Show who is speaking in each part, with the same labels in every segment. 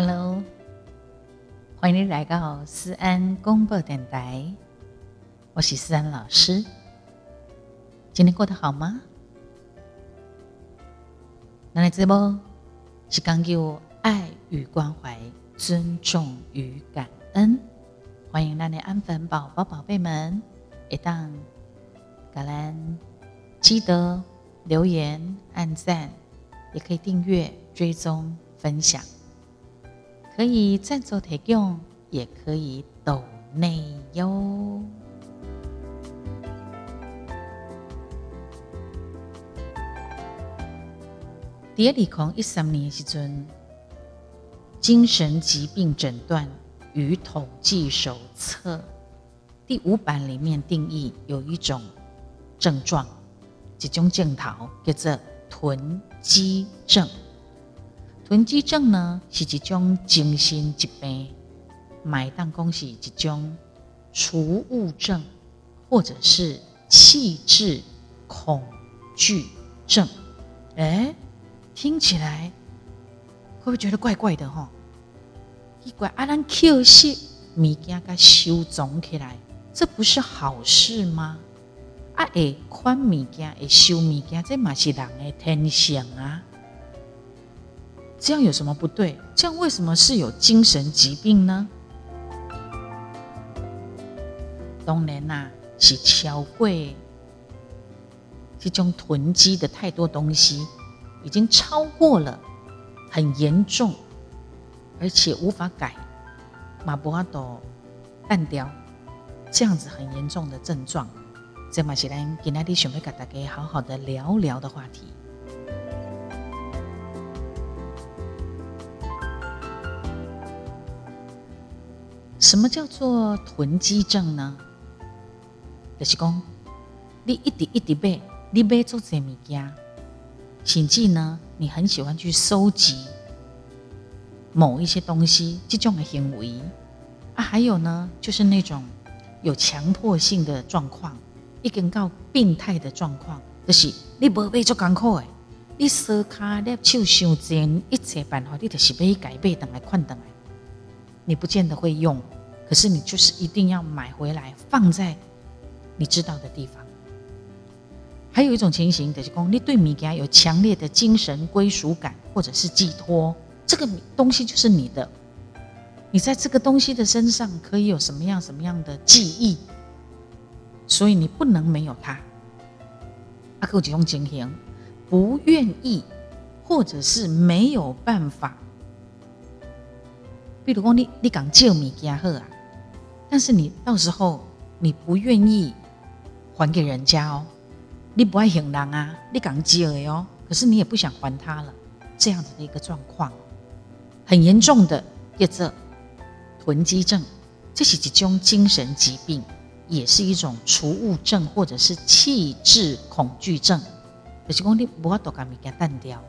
Speaker 1: Hello，欢迎你来到思安公播电台，我是思安老师。今天过得好吗？那来直播是讲究爱与关怀、尊重与感恩。欢迎那里安粉宝宝、宝贝们，一档感恩，记得留言、按赞，也可以订阅、追踪、分享。可以赞助提供，也可以抖内哟。第二里空一三年时阵，精神疾病诊断与统计手册第五版里面定义有一种症状，这种症头叫做囤积症。囤积症呢是一种精神疾病，买当恭喜一种储物症，或者是气质恐惧症。哎，听起来会不会觉得怪怪的吼？奇怪，啊，咱捡些物件甲收藏起来，这不是好事吗？啊，会款物件会收物件，这嘛是人的天性啊。这样有什么不对？这样为什么是有精神疾病呢？当然啦，是超贵，这种囤积的太多东西，已经超过了，很严重，而且无法改，马博阿朵淡掉，这样子很严重的症状，这马是咱今天的想要跟大家好好的聊聊的话题。什么叫做囤积症呢？就是讲，你一滴一滴买，你买做这物件，甚至呢，你很喜欢去收集某一些东西，这种的行为啊，还有呢，就是那种有强迫性的状况，一根到病态的状况，就是你无买做艰苦诶，你手卡捏手想尽一切办法，你就是买改变等来看等来。你不见得会用，可是你就是一定要买回来放在你知道的地方。还有一种情形，就是讲你对物件有强烈的精神归属感或者是寄托，这个东西就是你的。你在这个东西的身上可以有什么样什么样的记忆，所以你不能没有它。阿有几种情形，不愿意或者是没有办法。比如讲，你你讲借物件好啊，但是你到时候你不愿意还给人家哦，你不爱还人啊，你讲借哦，可是你也不想还他了，这样子的一个状况，很严重的叫做囤积症，这是一种精神疾病，也是一种储物症或者是气质恐惧症，就是讲你不要多把物件淡掉。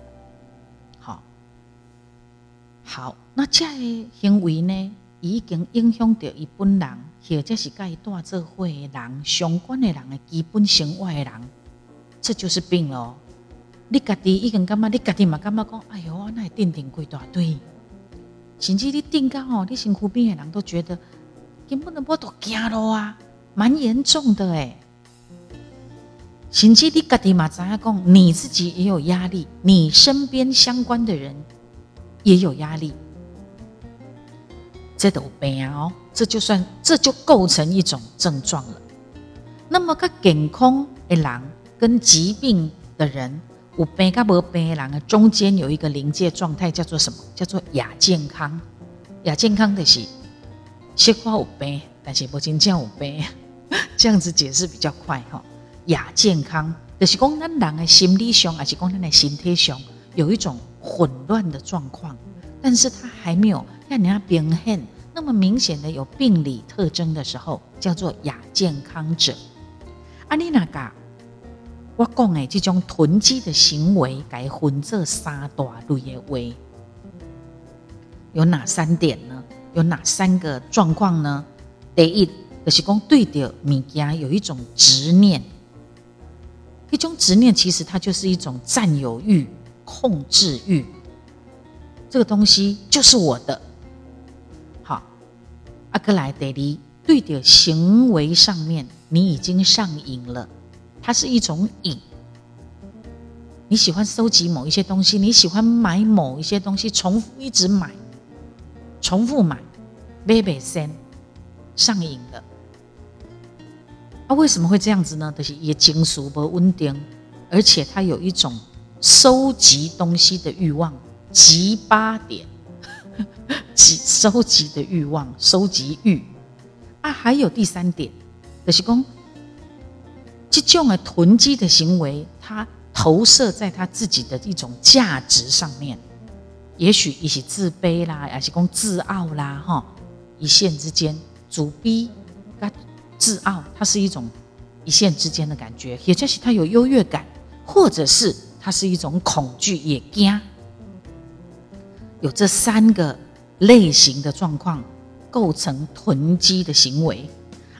Speaker 1: 好，那这个行为呢，已经影响到伊本人，或者是甲伊带做伙的人、相关的人的基本生活的人，这就是病咯。你家己已经感觉，你家己嘛感觉讲，哎哟，那会定定几大堆，甚至你定到吼，你身躯边的人都觉得根本都无都惊咯啊，蛮严重的诶。甚至你家己嘛知影讲，你自己也有压力，你身边相关的人。也有压力，这都病哦，这就算这就构成一种症状了。那么，个健康的人跟疾病的人，有病跟无病的人中间有一个临界状态，叫做什么？叫做亚健康。亚健康的是，细胞有病，但是不真正有病，这样子解释比较快哈。亚健康就是讲咱人的心理上，还是讲咱的身体上有一种。混乱的状况，但是他还没有看人家明显那么明显的有病理特征的时候，叫做亚健康者。阿你那个，我讲诶，这种囤积的行为，该分这三大类的为，有哪三点呢？有哪三个状况呢？第一，就是讲对着物件有一种执念，一种执念其实它就是一种占有欲。控制欲，这个东西就是我的。阿克莱德里对的行为上面，你已经上瘾了，它是一种瘾。你喜欢收集某一些东西，你喜欢买某一些东西，重复一直买，重复买，baby 先上瘾了。啊，为什么会这样子呢？就是也金属不稳定，而且他有一种收集东西的欲望，集八点，集收集的欲望，收集欲。啊，还有第三点，就是讲，这种的囤积的行为，他投射在他自己的一种价值上面，也许一些自卑啦，还是讲自傲啦，哈，一线之间，主逼。自傲，它是一种一线之间的感觉，也就是他有优越感，或者是它是一种恐惧，也惊。有这三个类型的状况构成囤积的行为。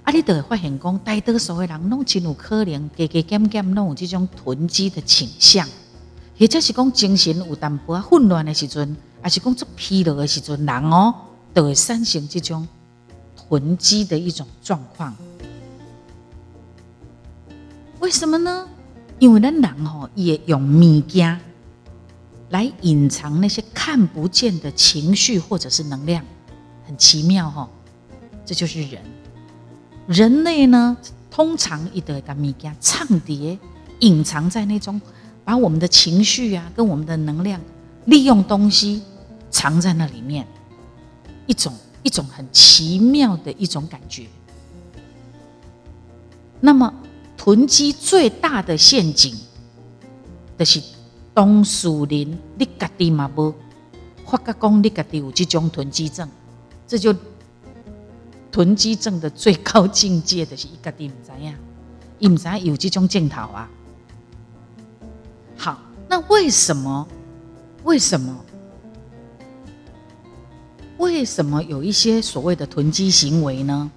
Speaker 1: 啊，你得发现讲，大多数的人拢真有可能，加加减减拢有这种囤积的倾向，或者是讲精神有淡薄混乱的时阵，还是讲做疲劳的时阵，人哦都会产生这种囤积的一种状况。为什么呢？因为咱人吼也用物件来隐藏那些看不见的情绪或者是能量，很奇妙哈。这就是人，人类呢通常一得个物件唱碟，隐藏在那种把我们的情绪啊跟我们的能量利用东西藏在那里面，一种一种很奇妙的一种感觉。那么。囤积最大的陷阱，就是当事人，你家己嘛无发觉讲你家己有这种囤积症，这就囤积症的最高境界的是一家己唔知呀，伊唔知有这种镜头啊。好，那为什么？为什么？为什么有一些所谓的囤积行为呢？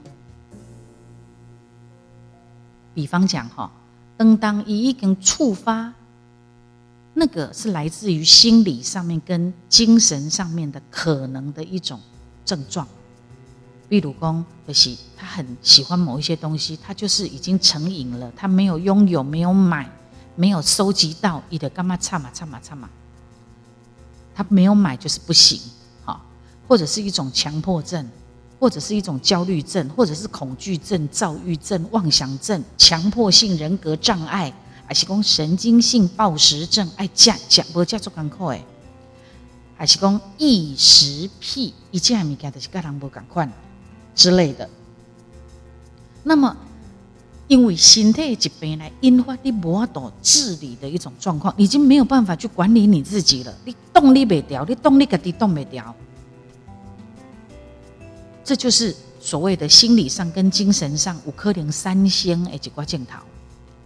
Speaker 1: 比方讲哈，当当一一根触发，那个是来自于心理上面跟精神上面的可能的一种症状。比如说，就是他很喜欢某一些东西，他就是已经成瘾了，他没有拥有，没有买，没有收集到，你的干嘛差嘛差嘛差嘛，他没有买就是不行，哈，或者是一种强迫症。或者是一种焦虑症，或者是恐惧症、躁郁症、妄想症、强迫性人格障碍，还是讲神经性暴食症，爱食食无叫做艰苦诶，还是讲异食癖，一件物件就是跟人无共款之类的。那么，因为身体疾病来引发你无法度治理的一种状况，已经没有办法去管理你自己了，你动力袂掉，你动力个己动袂掉。这就是所谓的心理上跟精神上五颗零三星诶一挂镜头。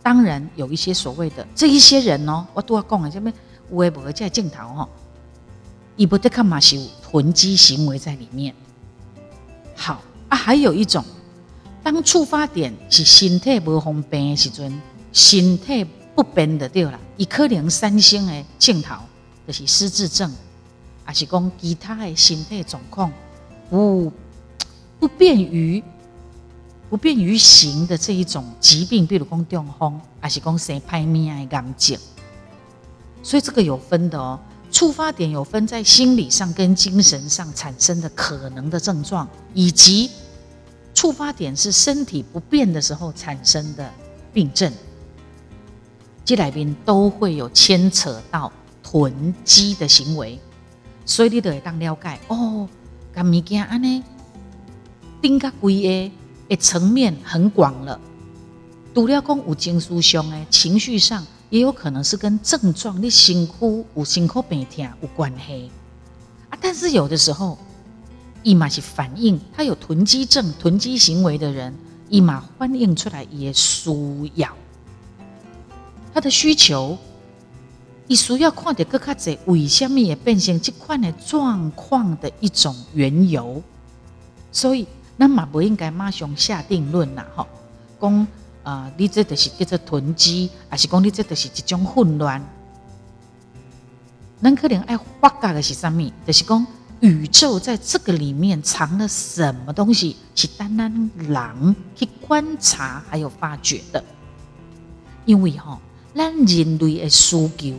Speaker 1: 当然有一些所谓的这一些人哦，我都要讲啊，这边微博在镜头哈，伊不得看嘛是囤积行为在里面。好啊，还有一种，当触发点是身体无方便的时阵，身体不便的对了，一颗零三星的镜头就是失智症，还是讲其他的身体状况不。不便于不便于行的这一种疾病，比如讲中风，还是讲生拍面的癌症，所以这个有分的哦。触发点有分在心理上跟精神上产生的可能的症状，以及触发点是身体不便的时候产生的病症，这来宾都会有牵扯到囤积的行为，所以你得当了解哦，咁物件安尼。丁甲贵诶，诶层面很广了。除了讲有情绪上诶，情绪上也有可能是跟症状，你辛苦有辛苦病痛有关系啊。但是有的时候，伊嘛是反映他有囤积症、囤积行为的人，伊嘛反映出来也需要他的需求，伊需要看到更加侪为什么也变成这款的状况的一种缘由，所以。那嘛不应该马上下定论啦，吼，讲啊，你这就是叫做囤积，还是讲你这就是一种混乱？咱可能爱发觉的是什么？就是讲宇宙在这个里面藏了什么东西，是单单人去观察还有发掘的。因为哈，咱人类的需求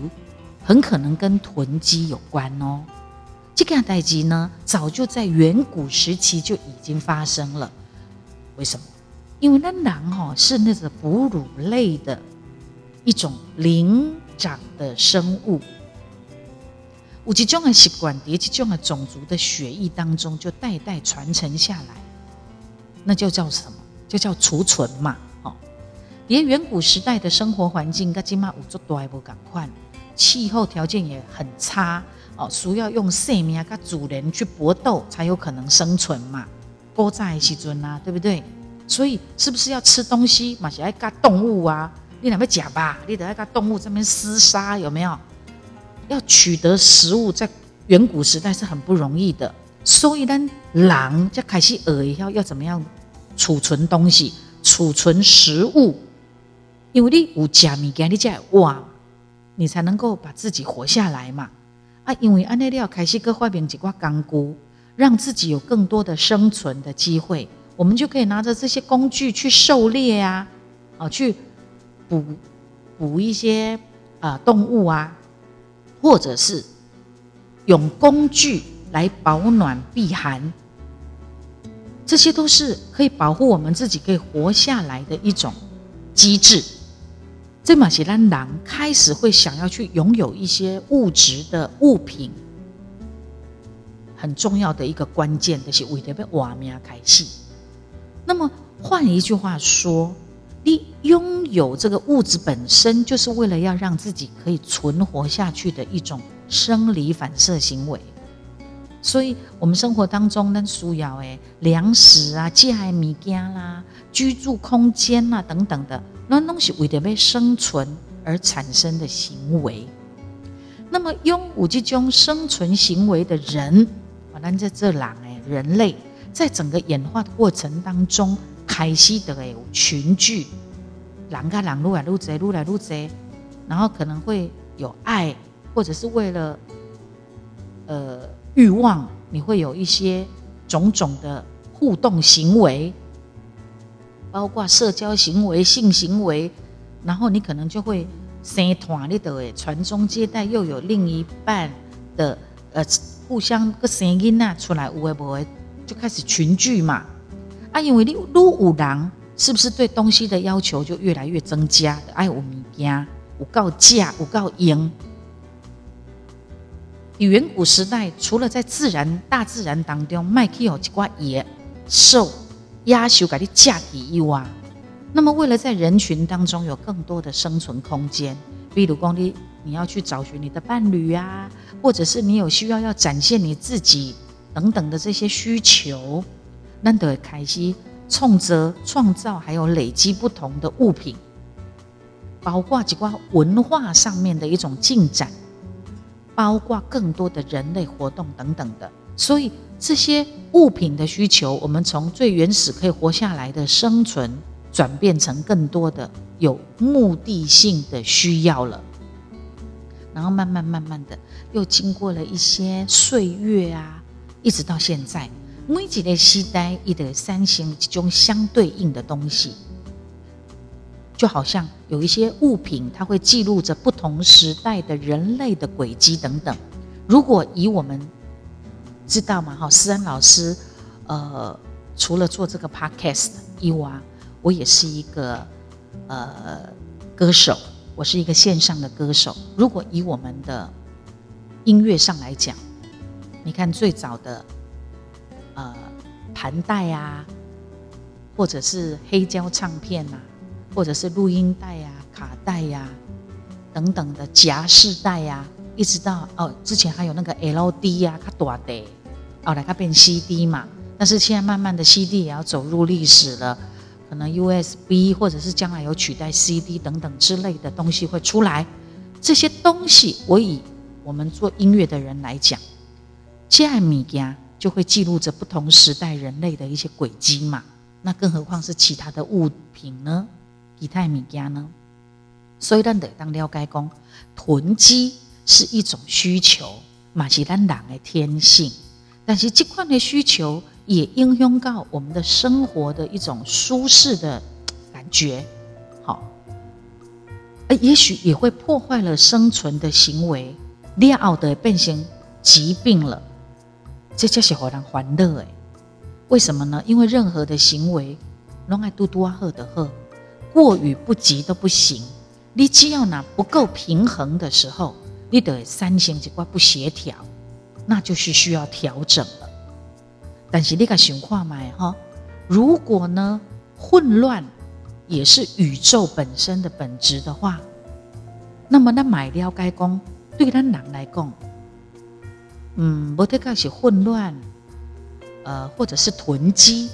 Speaker 1: 很可能跟囤积有关哦。这个代际呢，早就在远古时期就已经发生了。为什么？因为那狼哈是那个哺乳类的一种灵长的生物，有这种的习惯，这种的种族的血液当中就代代传承下来，那就叫什么？就叫储存嘛。哦，连远古时代的生活环境，跟今嘛有做多还不赶快，气候条件也很差哦，需要用生命跟主人去搏斗才有可能生存嘛。多在时尊啊，对不对？所以是不是要吃东西嘛？是爱跟动物啊？你哪要讲吧？你得爱跟动物这边厮杀，有没有？要取得食物，在远古时代是很不容易的。所以呢，狼就开始学要要怎么样储存东西、储存食物，因为你有加物件，你才哇，你才能够把自己活下来嘛。啊，因为安尼你要开始各发明几挂钢骨，让自己有更多的生存的机会。我们就可以拿着这些工具去狩猎啊，啊，去捕捕一些啊动物啊，或者是用工具来保暖避寒，这些都是可以保护我们自己可以活下来的一种机制。这马西兰狼开始会想要去拥有一些物质的物品，很重要的一个关键就是为了被瓦命开始。那么换一句话说，你拥有这个物质本身就是为了要让自己可以存活下去的一种生理反射行为。所以，我们生活当中呢，需要诶粮食啊、借爱物件啦、居住空间啊等等的，那东西为了被生存而产生的行为。那么，拥有这种生存行为的人，我们在这狼诶，人类。在整个演化的过程当中，开始的有群聚，狼跟狼撸来撸贼，撸来撸贼，然后可能会有爱，或者是为了呃欲望，你会有一些种种的互动行为，包括社交行为、性行为，然后你可能就会生团里的诶传宗接代，又有另一半的呃互相个声音呐出来，有诶无诶。就开始群聚嘛，啊，因为你撸五郎，是不是对东西的要求就越来越增加？哎，有物件，有够价，有够用。远古时代，除了在自然、大自然当中卖去有一寡野兽、野兽给你嫁给以外，那么为了在人群当中有更多的生存空间，比如讲你你要去找寻你的伴侣啊，或者是你有需要要展现你自己。等等的这些需求，那得开始冲着创造，还有累积不同的物品，包括几挂文化上面的一种进展，包括更多的人类活动等等的。所以这些物品的需求，我们从最原始可以活下来的生存，转变成更多的有目的性的需要了。然后慢慢慢慢的，又经过了一些岁月啊。一直到现在，每一个时代，一的三星这种相对应的东西，就好像有一些物品，它会记录着不同时代的人类的轨迹等等。如果以我们知道嘛，哈，思安老师，呃，除了做这个 podcast 以外，我也是一个呃歌手，我是一个线上的歌手。如果以我们的音乐上来讲，你看最早的，呃，盘带啊，或者是黑胶唱片呐，或者是录音带呀、卡带呀等等的夹式带呀，一直到哦，之前还有那个 LD 呀，它短的，后来它变 CD 嘛。但是现在慢慢的 CD 也要走入历史了，可能 USB 或者是将来有取代 CD 等等之类的东西会出来。这些东西，我以我们做音乐的人来讲。这样物件就会记录着不同时代人类的一些轨迹嘛？那更何况是其他的物品呢？其他物件呢？所以咱得当了解讲，囤积是一种需求，嘛是咱人的天性。但是这块的需求也应用到我们的生活的一种舒适的感觉，好，呃，也许也会破坏了生存的行为，恋奥的变成疾病了。这就是好人欢乐诶。为什么呢？因为任何的行为，拢爱嘟嘟啊喝的喝，过与不及都不行。你只要拿不够平衡的时候，你的三型就怪不协调，那就是需要调整了。但是你个想看买哈，如果呢混乱也是宇宙本身的本质的话，那么那买了该讲对咱人来讲，嗯，无得个是混乱。呃，或者是囤积，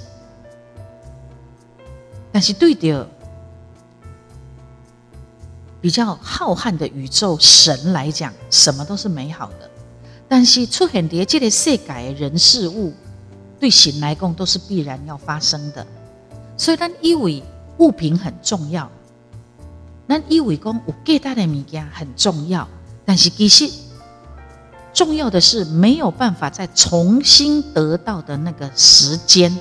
Speaker 1: 但是对的比较浩瀚的宇宙神来讲，什么都是美好的。但是出现在这个世界人事物，对神来讲都是必然要发生的。所以，咱以为物品很重要，咱以为讲有价值的物件很重要，但是其实。重要的是没有办法再重新得到的那个时间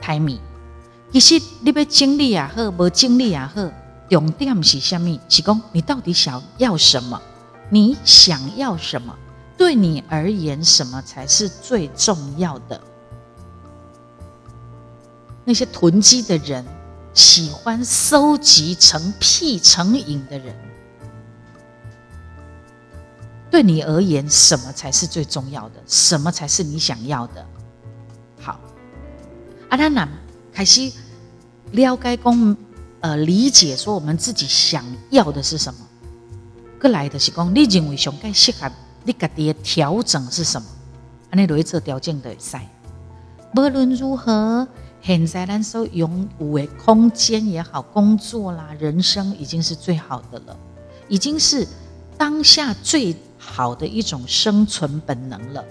Speaker 1: ，timing。其实你要经历也好，无经历也好，重点是什么？是讲你到底想要什么？你想要什么？对你而言，什么才是最重要的？那些囤积的人，喜欢收集成癖成瘾的人。对你而言，什么才是最重要的？什么才是你想要的？好，阿丹南开始了解公，呃，理解说我们自己想要的是什么。过来的是讲，你认为上该适合你家己的调整是什么？安尼来做调整的赛。无论如何，现在咱所拥有的空间也好，工作啦，人生已经是最好的了，已经是当下最。好的一种生存本能了，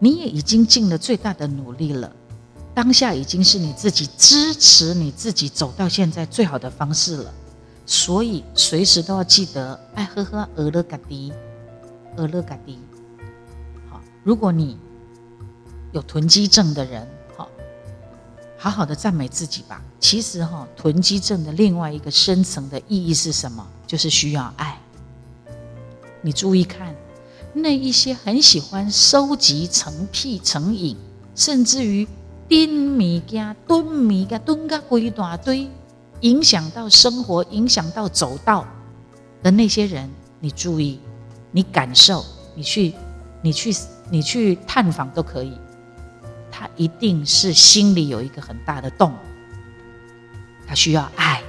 Speaker 1: 你也已经尽了最大的努力了。当下已经是你自己支持你自己走到现在最好的方式了，所以随时都要记得爱呵呵俄勒嘎迪，俄勒嘎迪。好，如果你有囤积症的人，好，好好的赞美自己吧。其实哈，囤积症的另外一个深层的意义是什么？就是需要爱。你注意看，那一些很喜欢收集成癖成瘾，甚至于囤米家囤米家囤个一大堆，影响到生活，影响到走道的那些人，你注意，你感受，你去，你去，你去探访都可以，他一定是心里有一个很大的洞，他需要爱。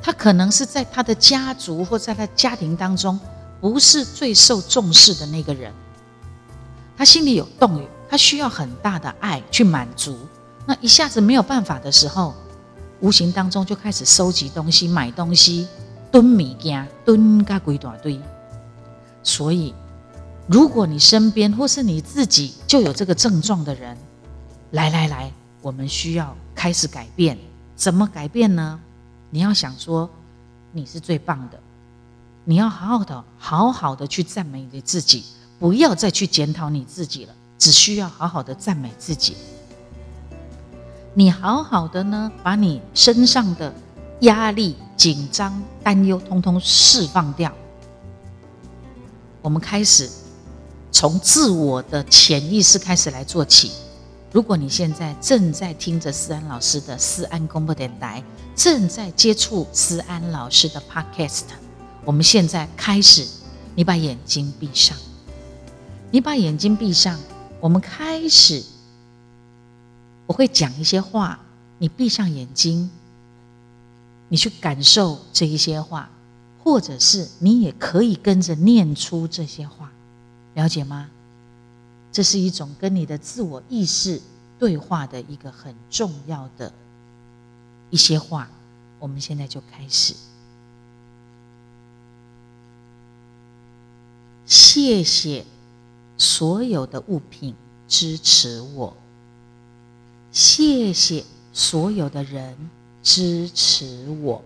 Speaker 1: 他可能是在他的家族或在他家庭当中，不是最受重视的那个人。他心里有动，他需要很大的爱去满足。那一下子没有办法的时候，无形当中就开始收集东西、买东西、囤米件、囤个鬼大堆。所以，如果你身边或是你自己就有这个症状的人，来来来，我们需要开始改变。怎么改变呢？你要想说，你是最棒的，你要好好的、好好的去赞美你自己，不要再去检讨你自己了，只需要好好的赞美自己。你好好的呢，把你身上的压力、紧张、担忧，通通释放掉。我们开始从自我的潜意识开始来做起。如果你现在正在听着思安老师的思安公播电台，正在接触思安老师的 Podcast，我们现在开始，你把眼睛闭上，你把眼睛闭上，我们开始，我会讲一些话，你闭上眼睛，你去感受这一些话，或者是你也可以跟着念出这些话，了解吗？这是一种跟你的自我意识对话的一个很重要的一些话。我们现在就开始。谢谢所有的物品支持我，谢谢所有的人支持我，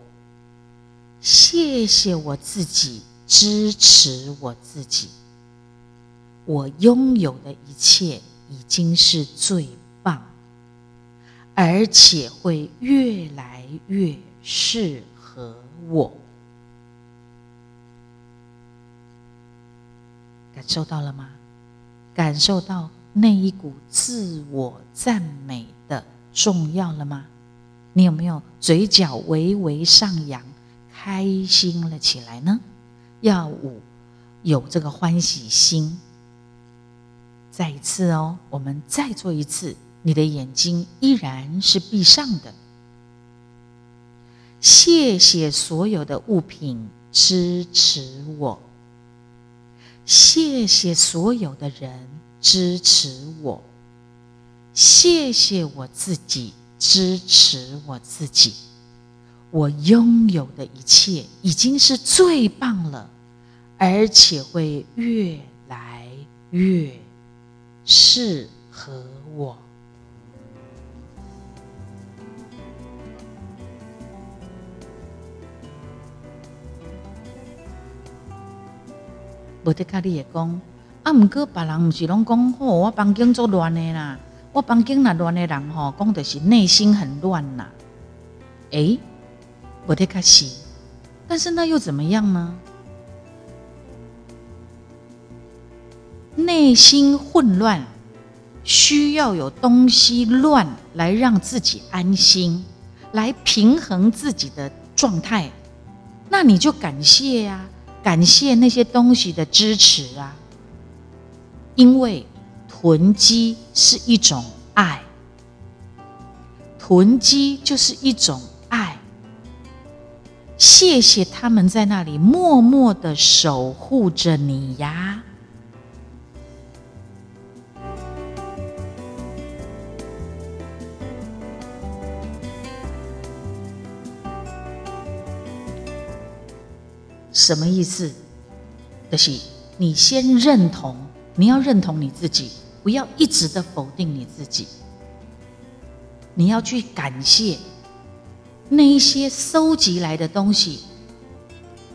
Speaker 1: 谢谢我自己支持我自己。我拥有的一切已经是最棒，而且会越来越适合我。感受到了吗？感受到那一股自我赞美的重要了吗？你有没有嘴角微微上扬，开心了起来呢？要五有这个欢喜心。再一次哦，我们再做一次，你的眼睛依然是闭上的。谢谢所有的物品支持我。谢谢所有的人支持我，谢谢我自己支持我自己。我拥有的一切已经是最棒了，而且会越来越适合我。无得卡你也讲，啊！毋过别人毋是拢讲，吼，我房间做乱的啦，我房间若乱的人，吼，讲的是内心很乱呐。诶，我得卡是，但是那又怎么样呢？内心混乱，需要有东西乱来让自己安心，来平衡自己的状态。那你就感谢呀。感谢那些东西的支持啊，因为囤积是一种爱，囤积就是一种。谢谢他们在那里默默的守护着你呀。什么意思？就是你先认同，你要认同你自己，不要一直的否定你自己。你要去感谢那一些收集来的东西，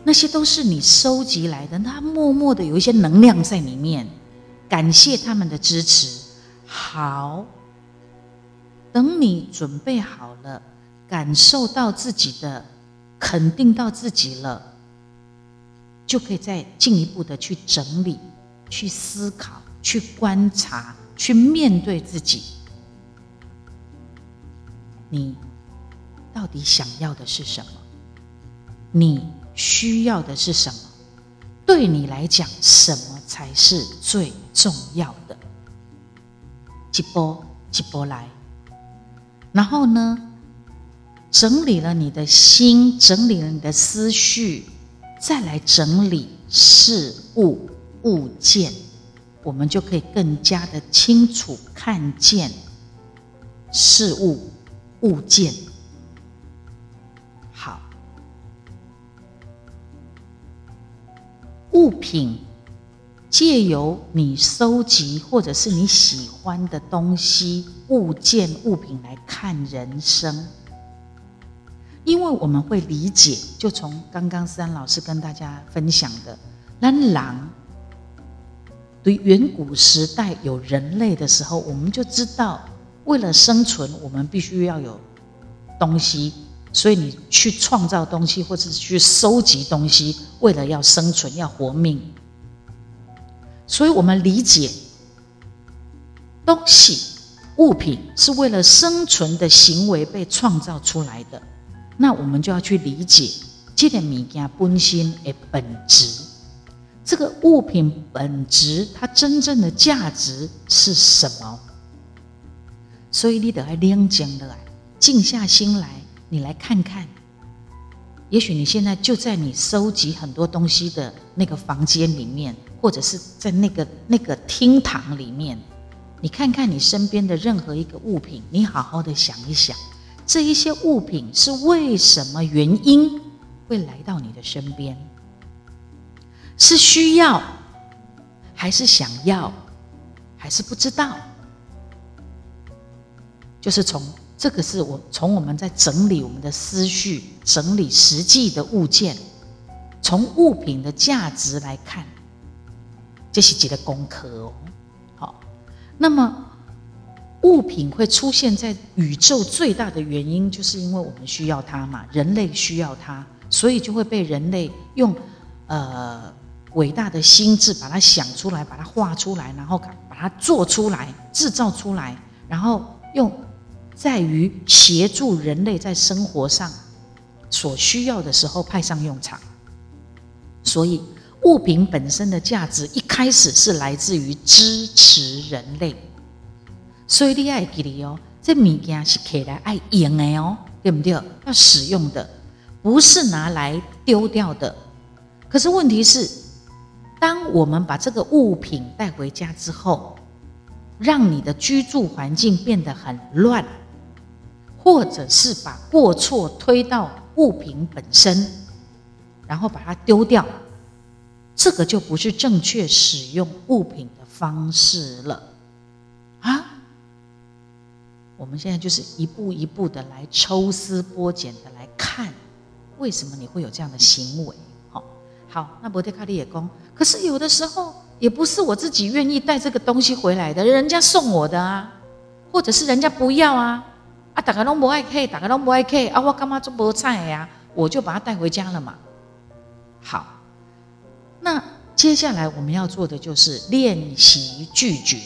Speaker 1: 那些都是你收集来的，它默默的有一些能量在里面。感谢他们的支持。好，等你准备好了，感受到自己的肯定到自己了。就可以再进一步的去整理、去思考、去观察、去面对自己。你到底想要的是什么？你需要的是什么？对你来讲，什么才是最重要的？一波一波来，然后呢，整理了你的心，整理了你的思绪。再来整理事物物件，我们就可以更加的清楚看见事物物件。物品借由你收集或者是你喜欢的东西物件物品来看人生。因为我们会理解，就从刚刚三老师跟大家分享的，那狼对远古时代有人类的时候，我们就知道，为了生存，我们必须要有东西，所以你去创造东西，或者是去收集东西，为了要生存，要活命。所以我们理解，东西物品是为了生存的行为被创造出来的。那我们就要去理解这点物件本身的本质，这个物品本质它真正的价值是什么？所以你得要冷静的来，静下心来，你来看看。也许你现在就在你收集很多东西的那个房间里面，或者是在那个那个厅堂里面，你看看你身边的任何一个物品，你好好的想一想。这一些物品是为什么原因会来到你的身边？是需要，还是想要，还是不知道？就是从这个是我从我们在整理我们的思绪，整理实际的物件，从物品的价值来看，这是几个功课哦。好，那么物品会出现在宇宙最大的原因，就是因为我们需要它嘛，人类需要它，所以就会被人类用呃伟大的心智把它想出来，把它画出来，然后把它做出来，制造出来，然后用在于协助人类在生活上所需要的时候派上用场。所以，物品本身的价值一开始是来自于支持人类。所以你爱记得哦，这物件是可来爱用的哦，对不对？要使用的，不是拿来丢掉的。可是问题是，当我们把这个物品带回家之后，让你的居住环境变得很乱，或者是把过错推到物品本身。然后把它丢掉，这个就不是正确使用物品的方式了啊！我们现在就是一步一步的来抽丝剥茧的来看，为什么你会有这样的行为？好，好，那伯特卡利也讲，可是有的时候也不是我自己愿意带这个东西回来的，人家送我的啊，或者是人家不要啊，啊，大家都不爱 K，大家都不爱 K，啊，我干嘛做菠菜呀？我就把它带回家了嘛。好，那接下来我们要做的就是练习拒绝，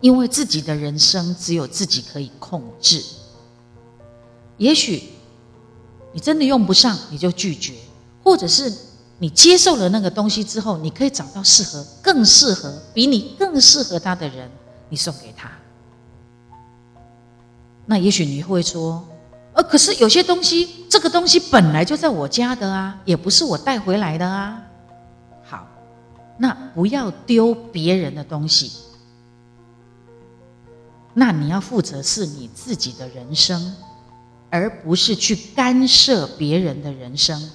Speaker 1: 因为自己的人生只有自己可以控制。也许你真的用不上，你就拒绝；或者是你接受了那个东西之后，你可以找到适合、更适合、比你更适合他的人，你送给他。那也许你会说。呃，可是有些东西，这个东西本来就在我家的啊，也不是我带回来的啊。好，那不要丢别人的东西。那你要负责是你自己的人生，而不是去干涉别人的人生。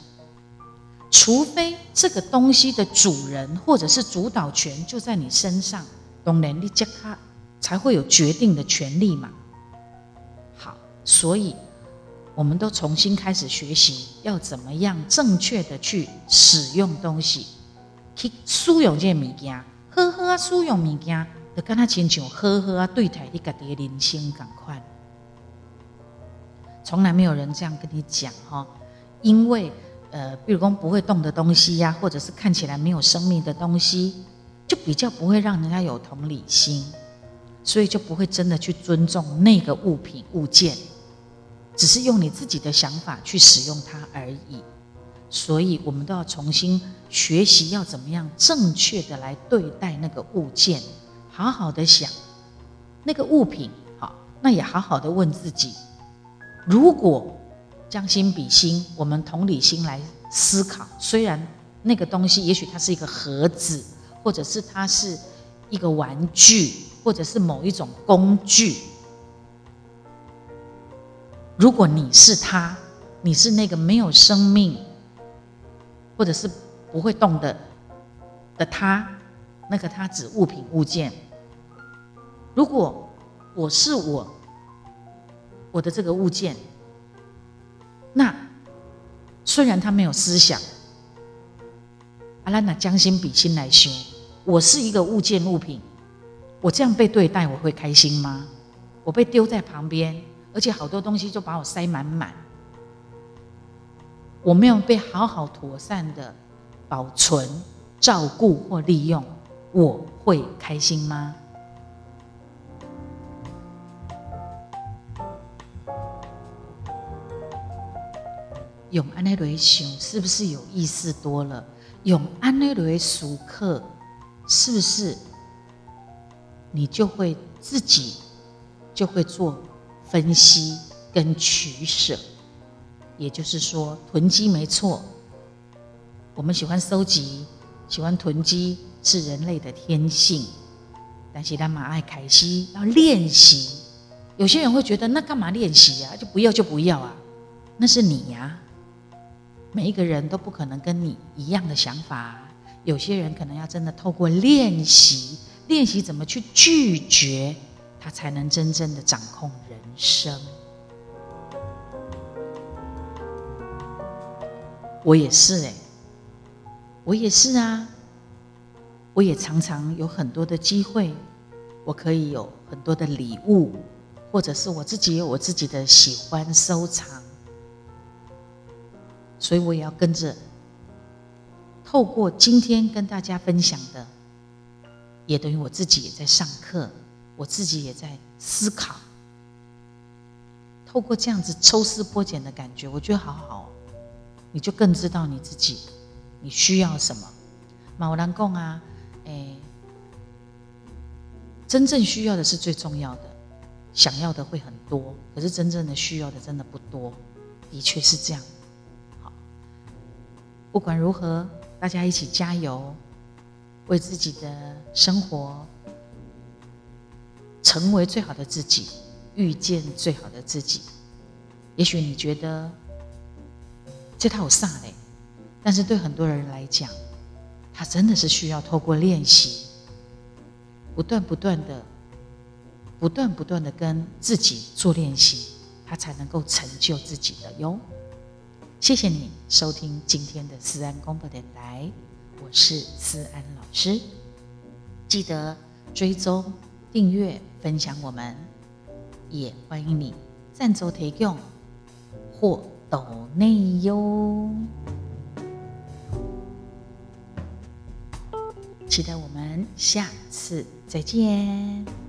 Speaker 1: 除非这个东西的主人或者是主导权就在你身上，懂能力加他才会有决定的权利嘛。所以。我们都重新开始学习，要怎么样正确的去使用东西，去使用这物件，好好啊使用物件，就跟他亲像好好啊对待你家己的人生共款。从来没有人这样跟你讲哈，因为呃，比如说不会动的东西呀，或者是看起来没有生命的东西，就比较不会让人家有同理心，所以就不会真的去尊重那个物品物件。只是用你自己的想法去使用它而已，所以我们都要重新学习要怎么样正确的来对待那个物件，好好的想那个物品，好，那也好好的问自己：如果将心比心，我们同理心来思考，虽然那个东西也许它是一个盒子，或者是它是一个玩具，或者是某一种工具。如果你是他，你是那个没有生命，或者是不会动的的他，那个他指物品物件。如果我是我，我的这个物件，那虽然他没有思想，阿拉那将心比心来修，我是一个物件物品，我这样被对待，我会开心吗？我被丢在旁边。而且好多东西就把我塞满满，我没有被好好妥善的保存、照顾或利用，我会开心吗？用安内雷想是不是有意思多了？用安内雷熟客是不是你就会自己就会做？分析跟取舍，也就是说，囤积没错。我们喜欢收集，喜欢囤积是人类的天性。但是他马爱凯西要练习。有些人会觉得，那干嘛练习啊？就不要就不要啊？那是你呀。每一个人都不可能跟你一样的想法。有些人可能要真的透过练习，练习怎么去拒绝。他才能真正的掌控人生。我也是哎，我也是啊，我也常常有很多的机会，我可以有很多的礼物，或者是我自己有我自己的喜欢收藏，所以我也要跟着。透过今天跟大家分享的，也等于我自己也在上课，我自己也在思考。透过这样子抽丝剥茧的感觉，我觉得好好，你就更知道你自己，你需要什么。马兰贡啊，哎，真正需要的是最重要的，想要的会很多，可是真正的需要的真的不多，的确是这样。好，不管如何。大家一起加油，为自己的生活成为最好的自己，遇见最好的自己。也许你觉得这套有啥嘞？但是对很多人来讲，他真的是需要透过练习，不断不断的、不断不断的跟自己做练习，他才能够成就自己的哟。谢谢你收听今天的思安公播电台，我是思安老师。记得追踪、订阅、分享我们，也欢迎你赞助提供或抖内哟。期待我们下次再见。